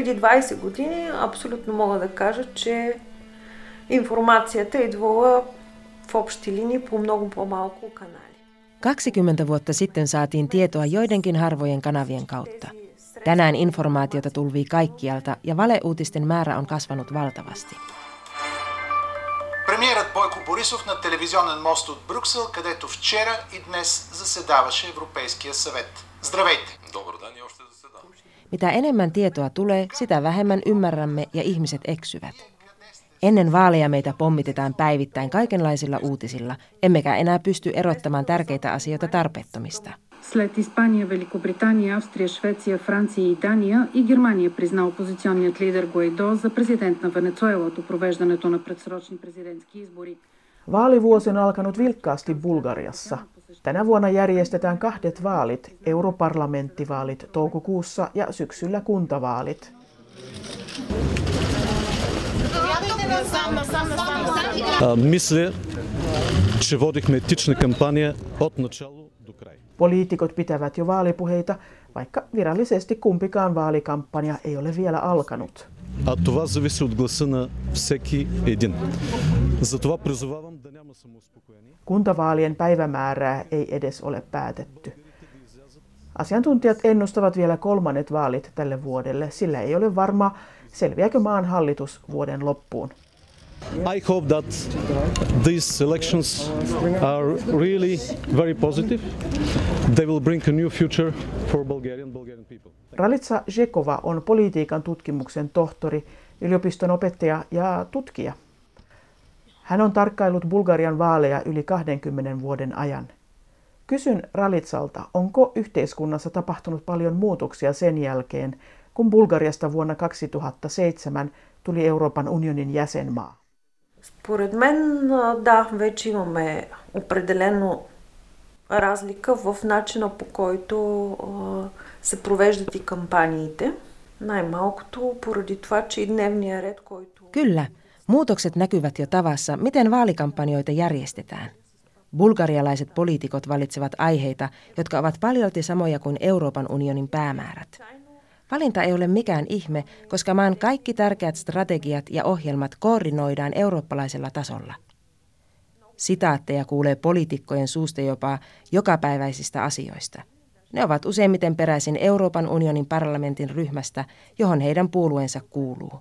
преди 20 години абсолютно мога да кажа, че информацията е идвала в общи linii по много по-малко kanali. 20 vuotta sitten saatiin tietoa joidenkin harvojen kanavien kautta. Tänään informaatiota tulvii kaikkialta ja valeuutisten määrä on kasvanut valtavasti. Премиерът Бойко Борисов на телевизионен мост от Брюксел, където вчера и днес заседаваше Европейския съвет. Здравейте! Добър ден и още заседаваме. Mitä enemmän tietoa tulee, sitä vähemmän ymmärrämme ja ihmiset eksyvät. Ennen vaaleja meitä pommitetaan päivittäin kaikenlaisilla uutisilla, emmekä enää pysty erottamaan tärkeitä asioita tarpeettomista. След Испания, Великобритания, Австрия, Швеция, Франция и Дания и Германия призна опозиционният лидер Гуайдо за президент на Венецуела до провеждането на предсрочни президентски избори. Vaalivuosi on alkanut vilkkaasti Bulgariassa. Tänä vuonna järjestetään kahdet vaalit, europarlamenttivaalit toukokuussa ja syksyllä kuntavaalit. Мисля, че водихме етична кампания от начало до край. Poliitikot pitävät jo vaalipuheita, vaikka virallisesti kumpikaan vaalikampanja ei ole vielä alkanut. А това зависи от гласа на всеки един. Затова призовавам да няма самоуспокоение. Kuntavaalien päivämäärää ei edes ole päätetty. Asiantuntijat ennustavat vielä kolmannet vaalit tälle vuodelle, sillä ei ole varma, selviääkö maan hallitus vuoden loppuun. I hope that these elections are really very positive. They will bring a new future for Bulgarian Bulgarian people. Ralitsa Zhekova on politiikan tutkimuksen tohtori, yliopiston opettaja ja tutkija. Hän on tarkkaillut Bulgarian vaaleja yli 20 vuoden ajan. Kysyn Ralitsalta, onko yhteiskunnassa tapahtunut paljon muutoksia sen jälkeen, kun Bulgariasta vuonna 2007 tuli Euroopan unionin jäsenmaa? Според мен, да, вече имаме определено разлика в начина по който се провеждат и кампаниите. Най-малкото поради това, че и дневния ред, който... Kyllä, muutokset näkyvät jo tavassa, miten vaalikampanjoita järjestetään. Bulgarialaiset poliitikot valitsevat aiheita, jotka ovat paljolti samoja kuin Euroopan unionin päämäärät. Valinta ei ole mikään ihme, koska maan kaikki tärkeät strategiat ja ohjelmat koordinoidaan eurooppalaisella tasolla. Sitaatteja kuulee poliitikkojen suusta jopa jokapäiväisistä asioista. Ne ovat useimmiten peräisin Euroopan unionin parlamentin ryhmästä, johon heidän puolueensa kuuluu.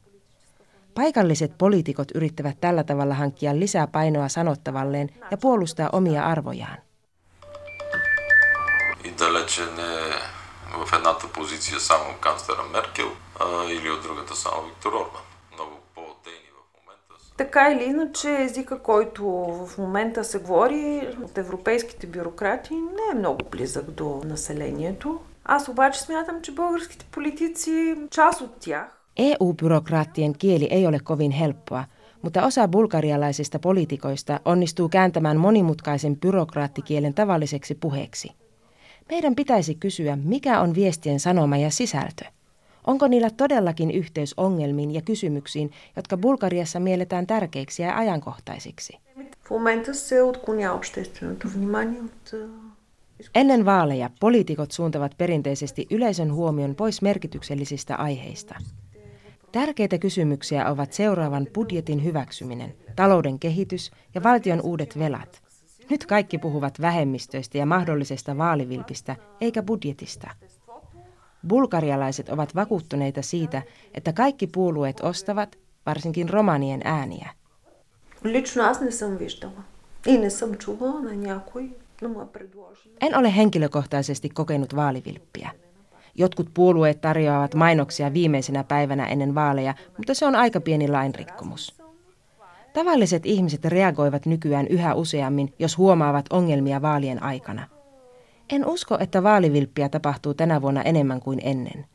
Paikalliset poliitikot yrittävät tällä tavalla hankkia lisää painoa sanottavalleen ja puolustaa omia arvojaan. В едната позиция само канцлера Меркел а, или от другата само Виктор Орбан. Много по-дейни в момента са. Така или иначе, езика, който в момента се говори от европейските бюрократи, не е много близък до населението. Аз обаче смятам, че българските политици, част от тях, EU-byrokraattien kieli ei ole kovin helppoa, mutta osa bulgarialaisista poliitikoista onnistuu kääntämään monimutkaisen byrokraattikielen tavalliseksi puheeksi. Meidän pitäisi kysyä, mikä on viestien sanoma ja sisältö. Onko niillä todellakin yhteys ongelmiin ja kysymyksiin, jotka Bulgariassa mielletään tärkeiksi ja ajankohtaisiksi? Ennen vaaleja poliitikot suuntavat perinteisesti yleisön huomion pois merkityksellisistä aiheista. Tärkeitä kysymyksiä ovat seuraavan budjetin hyväksyminen, talouden kehitys ja valtion uudet velat – nyt kaikki puhuvat vähemmistöistä ja mahdollisesta vaalivilpistä, eikä budjetista. Bulgarialaiset ovat vakuuttuneita siitä, että kaikki puolueet ostavat, varsinkin romanien ääniä. En ole henkilökohtaisesti kokenut vaalivilppiä. Jotkut puolueet tarjoavat mainoksia viimeisenä päivänä ennen vaaleja, mutta se on aika pieni lainrikkomus. Tavalliset ihmiset reagoivat nykyään yhä useammin, jos huomaavat ongelmia vaalien aikana. En usko, että vaalivilppiä tapahtuu tänä vuonna enemmän kuin ennen.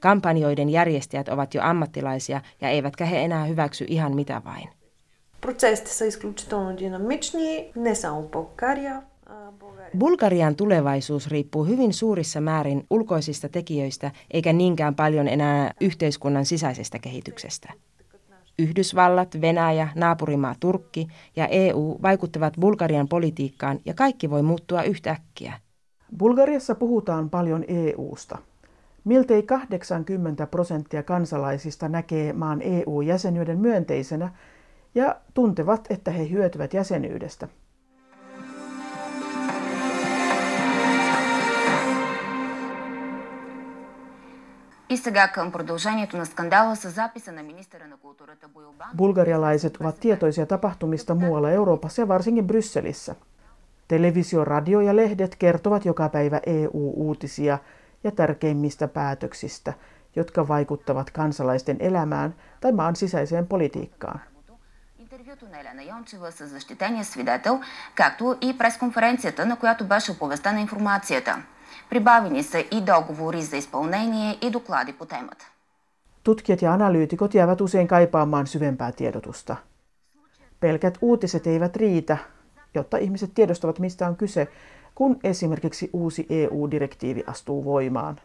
Kampanjoiden järjestäjät ovat jo ammattilaisia ja eivätkä he enää hyväksy ihan mitä vain. Bulgarian tulevaisuus riippuu hyvin suurissa määrin ulkoisista tekijöistä eikä niinkään paljon enää yhteiskunnan sisäisestä kehityksestä. Yhdysvallat, Venäjä, naapurimaa Turkki ja EU vaikuttavat Bulgarian politiikkaan ja kaikki voi muuttua yhtäkkiä. Bulgariassa puhutaan paljon EUsta. Miltei 80 prosenttia kansalaisista näkee maan EU-jäsenyyden myönteisenä ja tuntevat, että he hyötyvät jäsenyydestä. И сега към продължението на скандала с записа на министъра на културата Бойлбан. Bulgarialaiset ovat tietoisia tapahtumista muualla Euroopassa ja varsinkin Brysselissä. Televisio, radio ja lehdet kertovat joka päivä EU-uutisia ja tärkeimmistä päätöksistä, jotka vaikuttavat kansalaisten elämään tai maan sisäiseen politiikkaan. Интервюто на Елена Йончева с защитения свидетел, както и пресконференцията, на която беше оповестена информацията – Pribaveni са и договори за изпълнение и доклади по темата. Tutkijat ja analyytikot jäävät usein kaipaamaan syvempää tiedotusta. Pelkät uutiset eivät riitä, jotta ihmiset tiedostavat, mistä on kyse, kun esimerkiksi uusi EU-direktiivi astuu voimaan.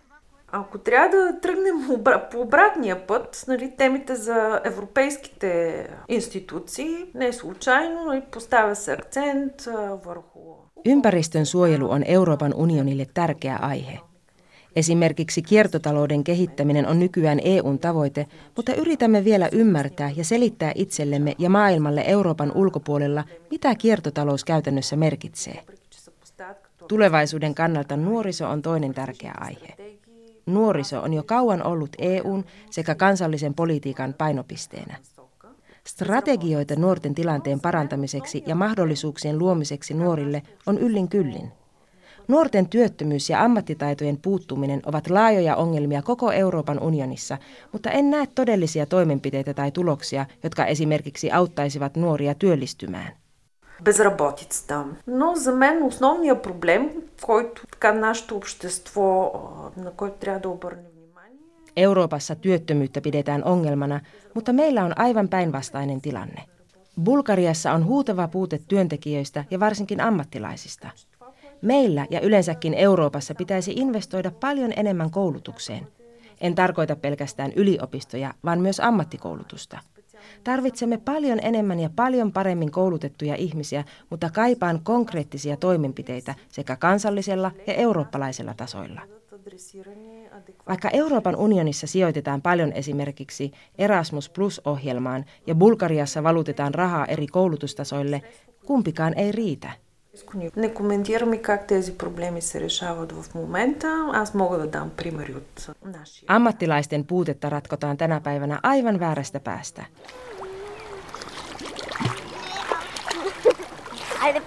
Ако трябва да тръгнем по обратния път, нали, темите за европейските институции, не е случайно, нали, поставя се акцент върху Ympäristön suojelu on Euroopan unionille tärkeä aihe. Esimerkiksi kiertotalouden kehittäminen on nykyään EUn tavoite, mutta yritämme vielä ymmärtää ja selittää itsellemme ja maailmalle Euroopan ulkopuolella, mitä kiertotalous käytännössä merkitsee. Tulevaisuuden kannalta nuoriso on toinen tärkeä aihe. Nuoriso on jo kauan ollut EUn sekä kansallisen politiikan painopisteenä. Strategioita nuorten tilanteen parantamiseksi ja mahdollisuuksien luomiseksi nuorille on yllin kyllin. Nuorten työttömyys ja ammattitaitojen puuttuminen ovat laajoja ongelmia koko Euroopan unionissa, mutta en näe todellisia toimenpiteitä tai tuloksia, jotka esimerkiksi auttaisivat nuoria työllistymään безработицата. Но за мен основният проблем, който така нашето общество, на който трябва да обърнем Euroopassa työttömyyttä pidetään ongelmana, mutta meillä on aivan päinvastainen tilanne. Bulgariassa on huutava puute työntekijöistä ja varsinkin ammattilaisista. Meillä ja yleensäkin Euroopassa pitäisi investoida paljon enemmän koulutukseen. En tarkoita pelkästään yliopistoja, vaan myös ammattikoulutusta. Tarvitsemme paljon enemmän ja paljon paremmin koulutettuja ihmisiä, mutta kaipaan konkreettisia toimenpiteitä sekä kansallisella ja eurooppalaisella tasoilla. Vaikka Euroopan unionissa sijoitetaan paljon esimerkiksi Erasmus Plus-ohjelmaan ja Bulgariassa valutetaan rahaa eri koulutustasoille, kumpikaan ei riitä. Не коментираме как тези проблеми се решават в момента. Аз мога да дам примери от нашия. Ammattilaisten puutetta ratkotaan tänä päivänä aivan väärästä päästä. Haydi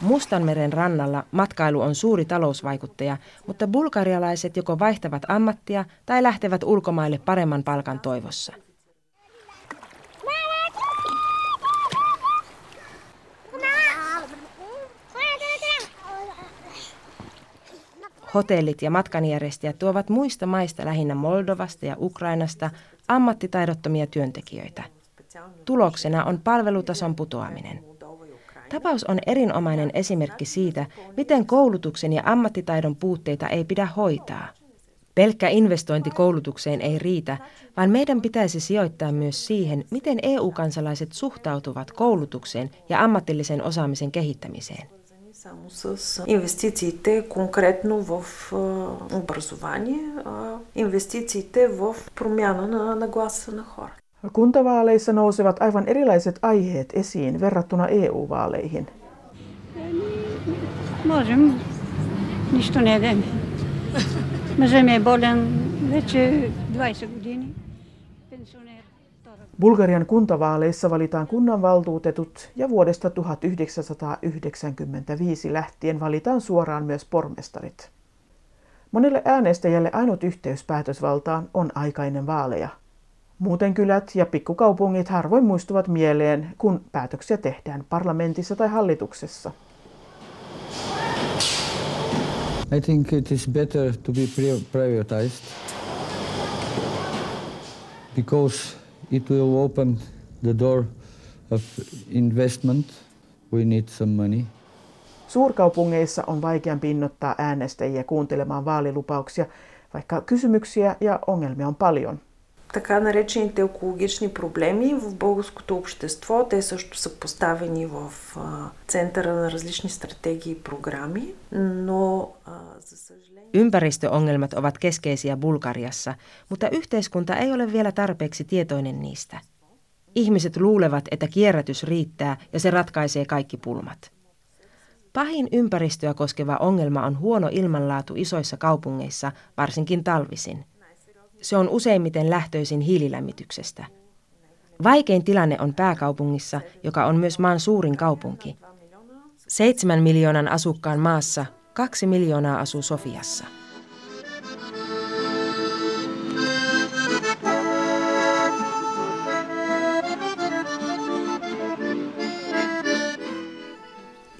Mustanmeren rannalla matkailu on suuri talousvaikuttaja, mutta bulgarialaiset joko vaihtavat ammattia tai lähtevät ulkomaille paremman palkan toivossa. Hotellit ja matkanjärjestäjät tuovat muista maista lähinnä Moldovasta ja Ukrainasta ammattitaidottomia työntekijöitä. Tuloksena on palvelutason putoaminen. Tapaus on erinomainen esimerkki siitä, miten koulutuksen ja ammattitaidon puutteita ei pidä hoitaa. Pelkkä investointi koulutukseen ei riitä, vaan meidän pitäisi sijoittaa myös siihen, miten EU-kansalaiset suhtautuvat koulutukseen ja ammatillisen osaamisen kehittämiseen. Само с инвестициите конкретно в образование, инвестициите в промяна на нагласа на хора. Kuntavaaleissa nousevat aivan erilaiset aiheet esiin verrattuna EU-vaaleihin. Можем, нищо не едем. Мъжем е болен вече 20 години. Bulgarian kuntavaaleissa valitaan kunnanvaltuutetut ja vuodesta 1995 lähtien valitaan suoraan myös pormestarit. Monelle äänestäjälle ainut yhteys päätösvaltaan on aikainen vaaleja – Muuten kylät ja pikkukaupungit harvoin muistuvat mieleen, kun päätöksiä tehdään parlamentissa tai hallituksessa. I think it is better to be privatized because it will open the door of investment. We need some money. Suurkaupungeissa on vaikeampi innottaa äänestäjiä kuuntelemaan vaalilupauksia, vaikka kysymyksiä ja ongelmia on paljon така наречените екологични проблеми в българското общество. Те също са поставени в а, центъра на различни стратегии и програми, но а, за съжаление... Ympäristöongelmat ovat keskeisiä Bulgariassa, mutta yhteiskunta ei ole vielä tarpeeksi tietoinen niistä. Ihmiset luulevat, että kierrätys riittää ja se ratkaisee kaikki pulmat. Pahin ympäristöä koskeva ongelma on huono ilmanlaatu isoissa kaupungeissa, varsinkin talvisin – se on useimmiten lähtöisin hiililämmityksestä. Vaikein tilanne on pääkaupungissa, joka on myös maan suurin kaupunki. Seitsemän miljoonan asukkaan maassa kaksi miljoonaa asuu Sofiassa.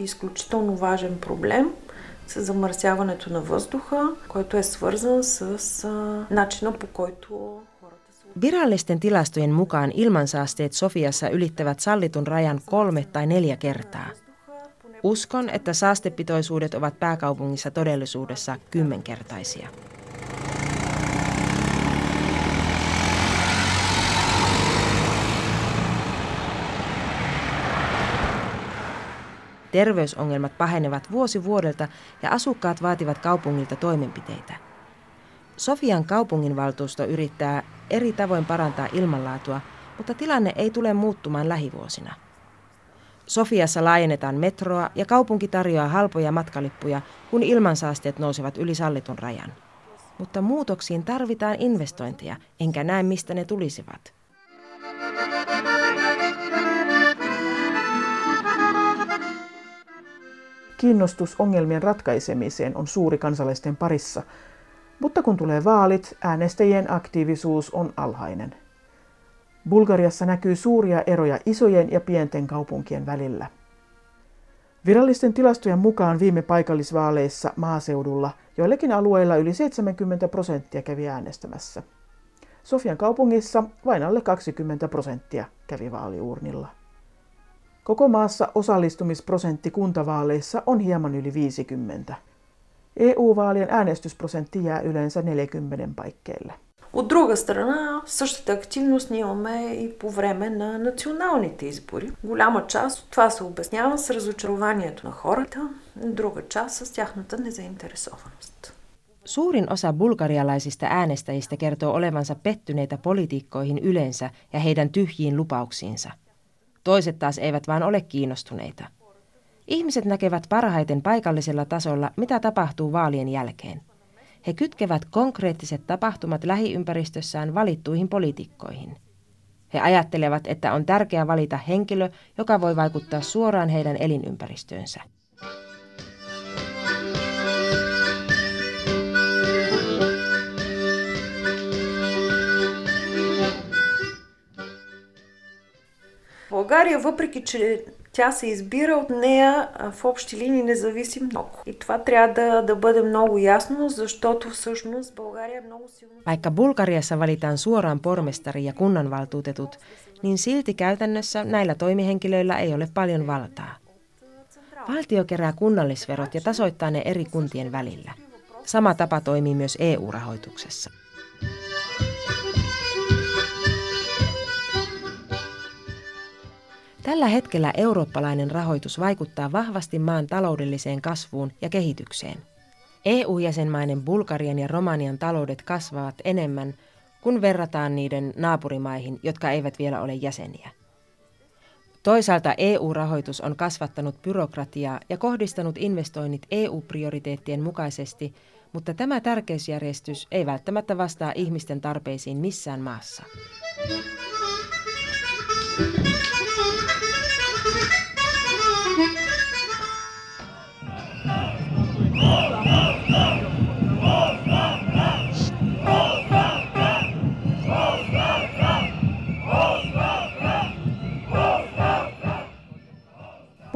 изключително важен проблем – с замърсяването на въздуха, който е свързан с а, начина по който Virallisten tilastojen mukaan ilmansaasteet Sofiassa ylittävät sallitun rajan kolme tai neljä kertaa. Uskon, että saastepitoisuudet ovat pääkaupungissa todellisuudessa kymmenkertaisia. Terveysongelmat pahenevat vuosi vuodelta ja asukkaat vaativat kaupungilta toimenpiteitä. Sofian kaupunginvaltuusto yrittää eri tavoin parantaa ilmanlaatua, mutta tilanne ei tule muuttumaan lähivuosina. Sofiassa laajennetaan metroa ja kaupunki tarjoaa halpoja matkalippuja, kun ilmansaasteet nousevat yli sallitun rajan. Mutta muutoksiin tarvitaan investointeja, enkä näe mistä ne tulisivat. Kiinnostus ongelmien ratkaisemiseen on suuri kansalaisten parissa, mutta kun tulee vaalit, äänestäjien aktiivisuus on alhainen. Bulgariassa näkyy suuria eroja isojen ja pienten kaupunkien välillä. Virallisten tilastojen mukaan viime paikallisvaaleissa maaseudulla joillakin alueilla yli 70 prosenttia kävi äänestämässä. Sofian kaupungissa vain alle 20 prosenttia kävi vaaliurnilla. Koko maassa osallistumisprosentti kuntavaaleissa on hieman yli 50. EU-vaalien äänestysprosentti jää yleensä 40 paikkeille. От друга страна, същата активност ние имаме и по време на националните избори. Голяма част от това се обяснява с разочарованието на хората, друга част с тяхната незаинтересованост. Suurin osa bulgarialaisista äänestäjistä kertoo olevansa pettyneitä poliitikkoihin yleensä ja heidän tyhjiin lupauksiinsa – Toiset taas eivät vaan ole kiinnostuneita. Ihmiset näkevät parhaiten paikallisella tasolla, mitä tapahtuu vaalien jälkeen. He kytkevät konkreettiset tapahtumat lähiympäristössään valittuihin poliitikkoihin. He ajattelevat, että on tärkeää valita henkilö, joka voi vaikuttaa suoraan heidän elinympäristöönsä. България, въпреки че тя се избира от нея, в общи линии не зависи много. И това трябва да, да бъде много ясно, защото всъщност България е много силно... Vaikka Bulgariassa valitaan suoraan pormestari ja kunnanvaltuutetut, niin silti käytännössä näillä toimihenkilöillä ei ole paljon valtaa. Valtio kerää kunnallisverot ja tasoittaa ne eri kuntien välillä. Sama tapa toimii myös EU-rahoituksessa. Tällä hetkellä eurooppalainen rahoitus vaikuttaa vahvasti maan taloudelliseen kasvuun ja kehitykseen. EU-jäsenmainen Bulgarian ja Romanian taloudet kasvavat enemmän, kun verrataan niiden naapurimaihin, jotka eivät vielä ole jäseniä. Toisaalta EU-rahoitus on kasvattanut byrokratiaa ja kohdistanut investoinnit EU-prioriteettien mukaisesti, mutta tämä tärkeysjärjestys ei välttämättä vastaa ihmisten tarpeisiin missään maassa.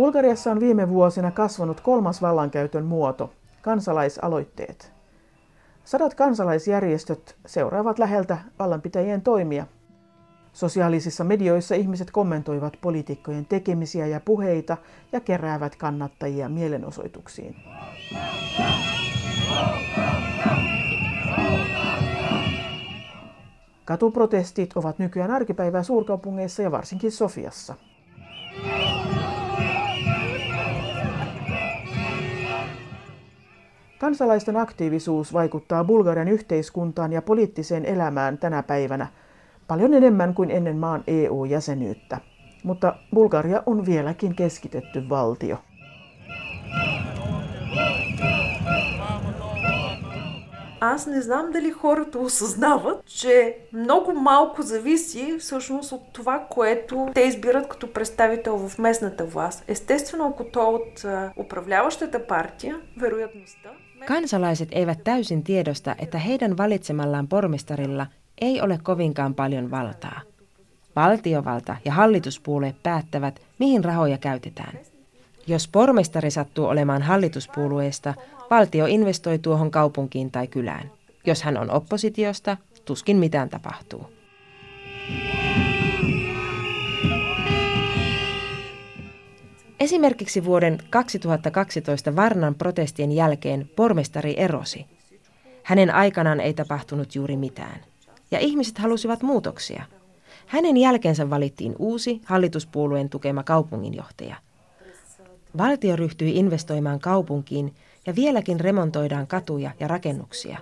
Bulgariassa on viime vuosina kasvanut kolmas vallankäytön muoto, kansalaisaloitteet. Sadat kansalaisjärjestöt seuraavat läheltä vallanpitäjien toimia. Sosiaalisissa medioissa ihmiset kommentoivat poliitikkojen tekemisiä ja puheita ja keräävät kannattajia mielenosoituksiin. Katuprotestit ovat nykyään arkipäivää suurkaupungeissa ja varsinkin Sofiassa. Kansalaisten aktiivisuus vaikuttaa Bulgarian yhteiskuntaan ja poliittiseen elämään tänä päivänä paljon enemmän kuin ennen maan EU-jäsenyyttä. Mutta Bulgaria on vieläkin keskitetty valtio. аз не знам дали хората осъзнават, че много малко зависи всъщност от това, което те избират като представител в местната власт. Естествено, ако то от управляващата партия, вероятността... Kansalaiset eivät täysin tiedosta, että heidän valitsemallaan pormestarilla ei ole kovinkaan paljon valtaa. Valtiovalta ja hallituspuolue päättävät, mihin rahoja käytetään. jos pormestari sattuu olemaan hallituspuolueesta, valtio investoi tuohon kaupunkiin tai kylään. Jos hän on oppositiosta, tuskin mitään tapahtuu. Esimerkiksi vuoden 2012 Varnan protestien jälkeen pormestari erosi. Hänen aikanaan ei tapahtunut juuri mitään. Ja ihmiset halusivat muutoksia. Hänen jälkeensä valittiin uusi hallituspuolueen tukema kaupunginjohtaja. Valtio ryhtyi investoimaan kaupunkiin ja vieläkin remontoidaan katuja ja rakennuksia.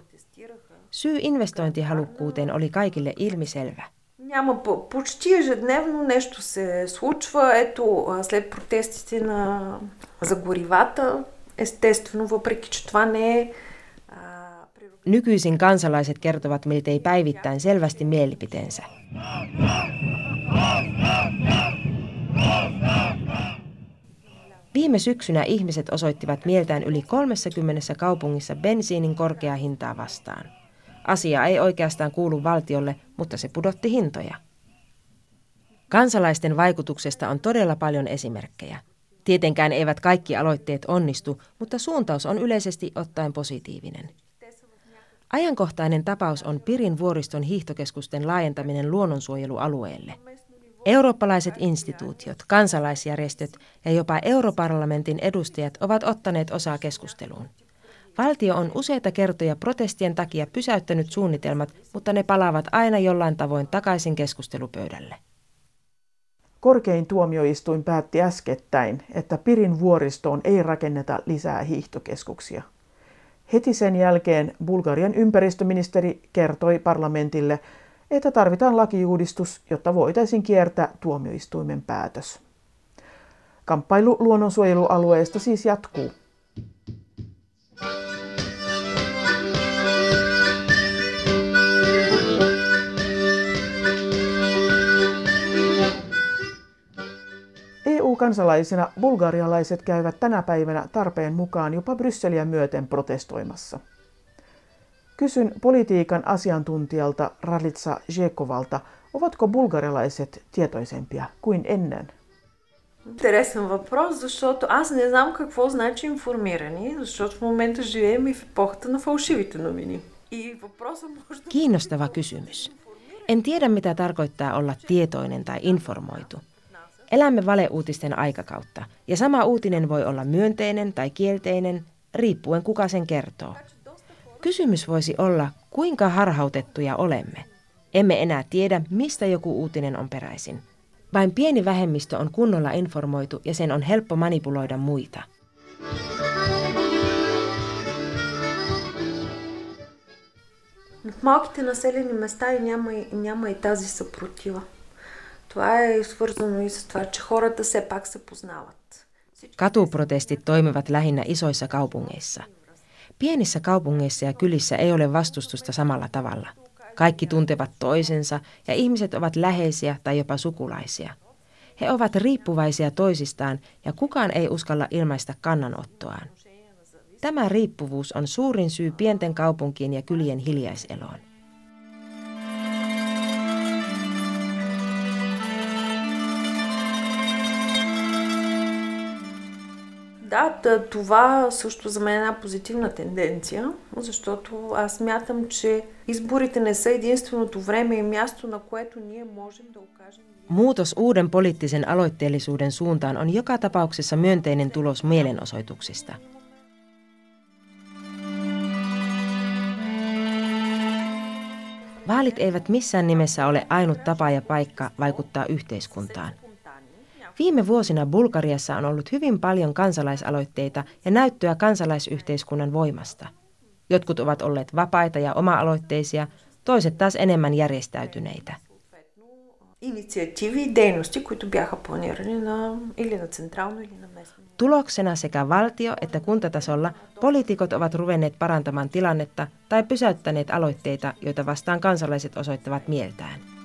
Syy investointihalukkuuteen oli kaikille ilmiselvä. Няма почти ежедневно нещо се случва. Ето, след протестите на, за горивата, естествено, въпреки че това не е Nykyisin kansalaiset kertovat miltei päivittäin selvästi mielipiteensä. Viime syksynä ihmiset osoittivat mieltään yli 30 kaupungissa bensiinin korkeaa hintaa vastaan. Asia ei oikeastaan kuulu valtiolle, mutta se pudotti hintoja. Kansalaisten vaikutuksesta on todella paljon esimerkkejä. Tietenkään eivät kaikki aloitteet onnistu, mutta suuntaus on yleisesti ottaen positiivinen. Ajankohtainen tapaus on Pirin vuoriston hiihtokeskusten laajentaminen luonnonsuojelualueelle – Eurooppalaiset instituutiot, kansalaisjärjestöt ja jopa europarlamentin edustajat ovat ottaneet osaa keskusteluun. Valtio on useita kertoja protestien takia pysäyttänyt suunnitelmat, mutta ne palaavat aina jollain tavoin takaisin keskustelupöydälle. Korkein tuomioistuin päätti äskettäin, että Pirin vuoristoon ei rakenneta lisää hiihtokeskuksia. Heti sen jälkeen Bulgarian ympäristöministeri kertoi parlamentille, että tarvitaan lakiuudistus, jotta voitaisiin kiertää tuomioistuimen päätös. Kamppailu luonnonsuojelualueesta siis jatkuu. EU-kansalaisina bulgarialaiset käyvät tänä päivänä tarpeen mukaan jopa Brysseliä myöten protestoimassa – Kysyn politiikan asiantuntijalta Ralitsa Jekovalta, ovatko bulgarilaiset tietoisempia kuin ennen? Интересен въпрос, защото аз не знам какво значи информирани, защото в момента живеем и в епохата на фалшивите новини. И въпросът може да... Kiinnostava kysymys. En tiedä, mitä tarkoittaa olla tietoinen tai informoitu. Elämme valeuutisten aikakautta, ja sama uutinen voi olla myönteinen tai kielteinen, riippuen kuka sen kertoo. Kysymys voisi olla, kuinka harhautettuja olemme. Emme enää tiedä, mistä joku uutinen on peräisin. Vain pieni vähemmistö on kunnolla informoitu ja sen on helppo manipuloida muita. В малките населени места и няма, няма и тази съпротива. Това е свързано и с това, че хората все пак се познават. Katuprotestit toimivat lähinnä isoissa kaupungeissa – Pienissä kaupungeissa ja kylissä ei ole vastustusta samalla tavalla. Kaikki tuntevat toisensa ja ihmiset ovat läheisiä tai jopa sukulaisia. He ovat riippuvaisia toisistaan ja kukaan ei uskalla ilmaista kannanottoaan. Tämä riippuvuus on suurin syy pienten kaupunkien ja kylien hiljaiseloon. Да, това също за мен е една позитивна тенденция, защото аз мятам, че изборите не са единственото време и място, на което ние можем да окажем... Muutos uuden poliittisen aloitteellisuuden suuntaan on joka tapauksessa myönteinen tulos mielenosoituksista. Vaalit eivät missään nimessä ole ainut tapa ja paikka vaikuttaa yhteiskuntaan. Viime vuosina Bulgariassa on ollut hyvin paljon kansalaisaloitteita ja näyttöä kansalaisyhteiskunnan voimasta. Jotkut ovat olleet vapaita ja oma-aloitteisia, toiset taas enemmän järjestäytyneitä. Tuloksena sekä valtio- että kuntatasolla poliitikot ovat ruvenneet parantamaan tilannetta tai pysäyttäneet aloitteita, joita vastaan kansalaiset osoittavat mieltään.